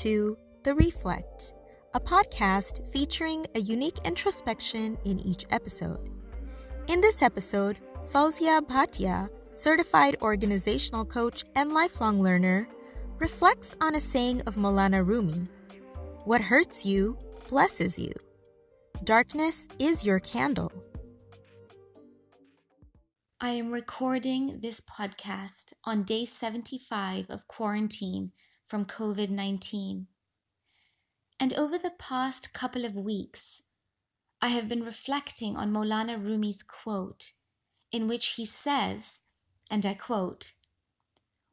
to The Reflect, a podcast featuring a unique introspection in each episode. In this episode, Fawziah Bhatia, certified organizational coach and lifelong learner, reflects on a saying of Maulana Rumi What hurts you blesses you. Darkness is your candle. I am recording this podcast on day 75 of quarantine from COVID 19. And over the past couple of weeks, I have been reflecting on Maulana Rumi's quote, in which he says, and I quote,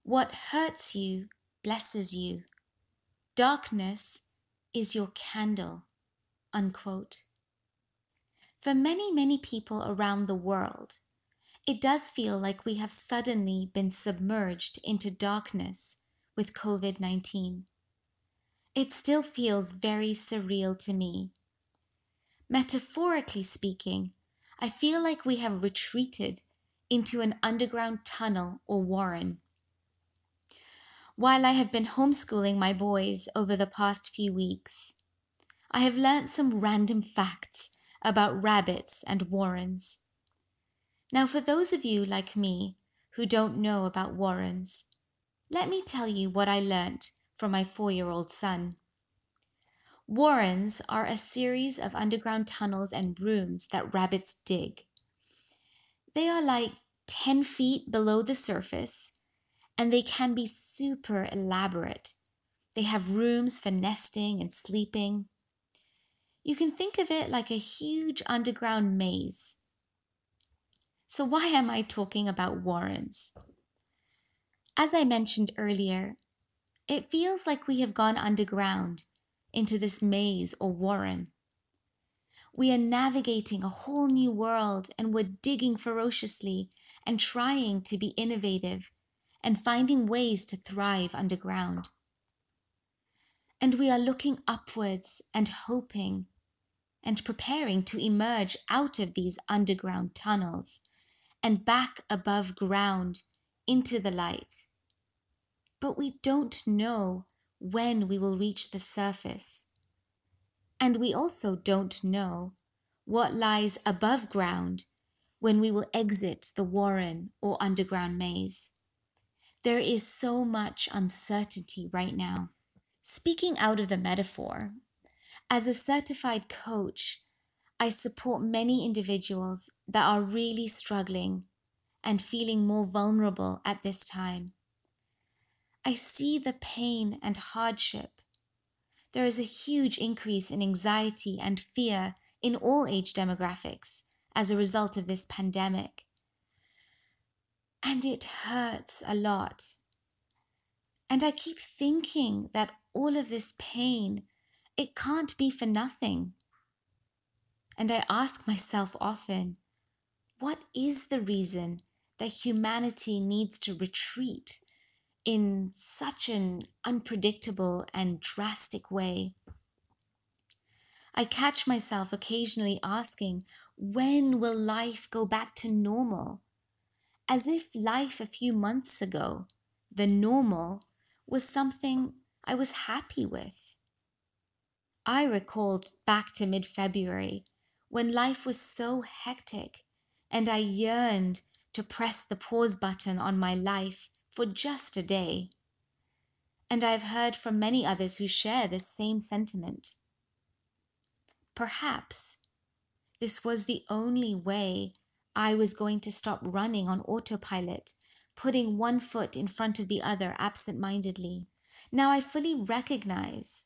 What hurts you blesses you. Darkness is your candle. Unquote. For many, many people around the world, it does feel like we have suddenly been submerged into darkness with COVID 19. It still feels very surreal to me. Metaphorically speaking, I feel like we have retreated into an underground tunnel or warren. While I have been homeschooling my boys over the past few weeks, I have learnt some random facts about rabbits and warrens. Now, for those of you like me who don't know about warrens, let me tell you what I learnt from my four year old son. Warrens are a series of underground tunnels and rooms that rabbits dig. They are like 10 feet below the surface and they can be super elaborate. They have rooms for nesting and sleeping. You can think of it like a huge underground maze so, why am I talking about warrens? As I mentioned earlier, it feels like we have gone underground into this maze or warren. We are navigating a whole new world and we're digging ferociously and trying to be innovative and finding ways to thrive underground. And we are looking upwards and hoping and preparing to emerge out of these underground tunnels and back above ground into the light. But we don't know when we will reach the surface. And we also don't know what lies above ground when we will exit the warren or underground maze. There is so much uncertainty right now. Speaking out of the metaphor, as a certified coach, I support many individuals that are really struggling and feeling more vulnerable at this time. I see the pain and hardship. There is a huge increase in anxiety and fear in all age demographics as a result of this pandemic. And it hurts a lot. And I keep thinking that all of this pain, it can't be for nothing. And I ask myself often, what is the reason that humanity needs to retreat in such an unpredictable and drastic way? I catch myself occasionally asking, when will life go back to normal? As if life a few months ago, the normal, was something I was happy with. I recalled back to mid February when life was so hectic and I yearned to press the pause button on my life for just a day. And I've heard from many others who share this same sentiment. Perhaps this was the only way I was going to stop running on autopilot, putting one foot in front of the other absent mindedly. Now I fully recognize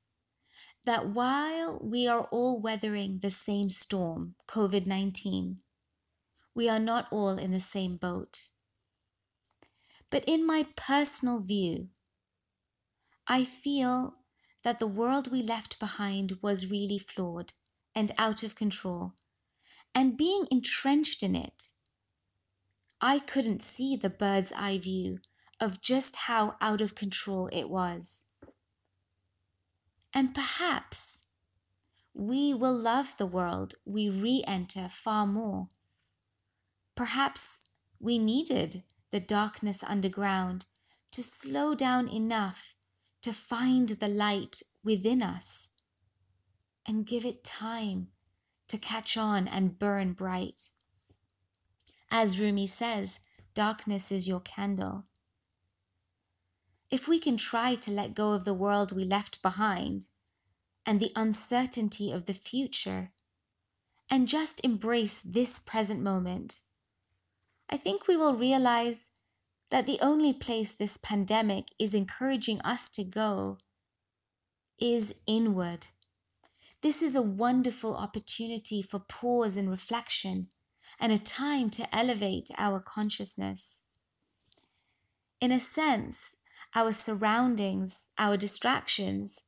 that while we are all weathering the same storm, COVID 19, we are not all in the same boat. But in my personal view, I feel that the world we left behind was really flawed and out of control. And being entrenched in it, I couldn't see the bird's eye view of just how out of control it was. And perhaps we will love the world we re enter far more. Perhaps we needed the darkness underground to slow down enough to find the light within us and give it time to catch on and burn bright. As Rumi says, darkness is your candle. If we can try to let go of the world we left behind and the uncertainty of the future and just embrace this present moment, I think we will realize that the only place this pandemic is encouraging us to go is inward. This is a wonderful opportunity for pause and reflection and a time to elevate our consciousness. In a sense, our surroundings, our distractions,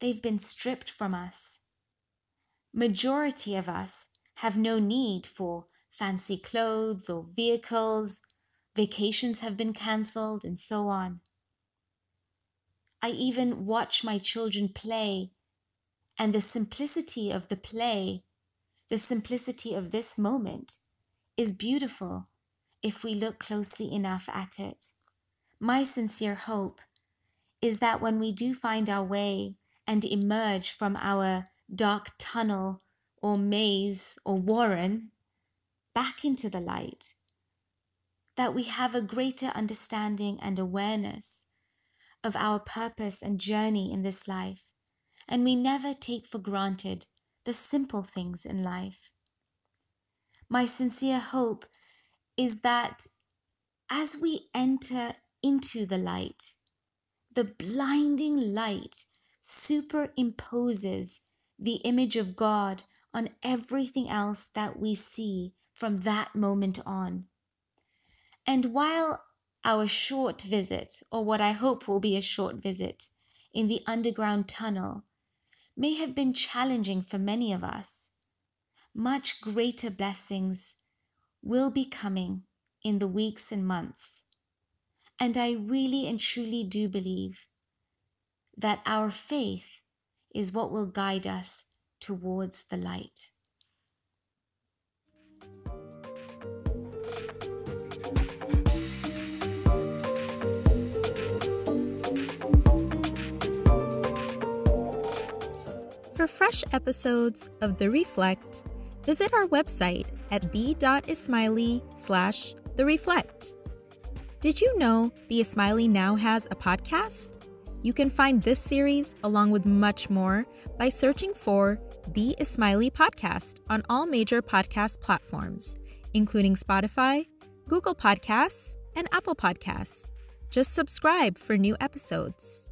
they've been stripped from us. Majority of us have no need for fancy clothes or vehicles, vacations have been cancelled, and so on. I even watch my children play, and the simplicity of the play, the simplicity of this moment, is beautiful if we look closely enough at it. My sincere hope is that when we do find our way and emerge from our dark tunnel or maze or warren back into the light, that we have a greater understanding and awareness of our purpose and journey in this life, and we never take for granted the simple things in life. My sincere hope is that as we enter into the light. The blinding light superimposes the image of God on everything else that we see from that moment on. And while our short visit, or what I hope will be a short visit, in the underground tunnel may have been challenging for many of us, much greater blessings will be coming in the weeks and months and I really and truly do believe that our faith is what will guide us towards the light. Fresh episodes of The Reflect, visit our website at b.ismaili slash the reflect. Did you know The Ismaili now has a podcast? You can find this series along with much more by searching for The Ismaili Podcast on all major podcast platforms, including Spotify, Google Podcasts, and Apple Podcasts. Just subscribe for new episodes.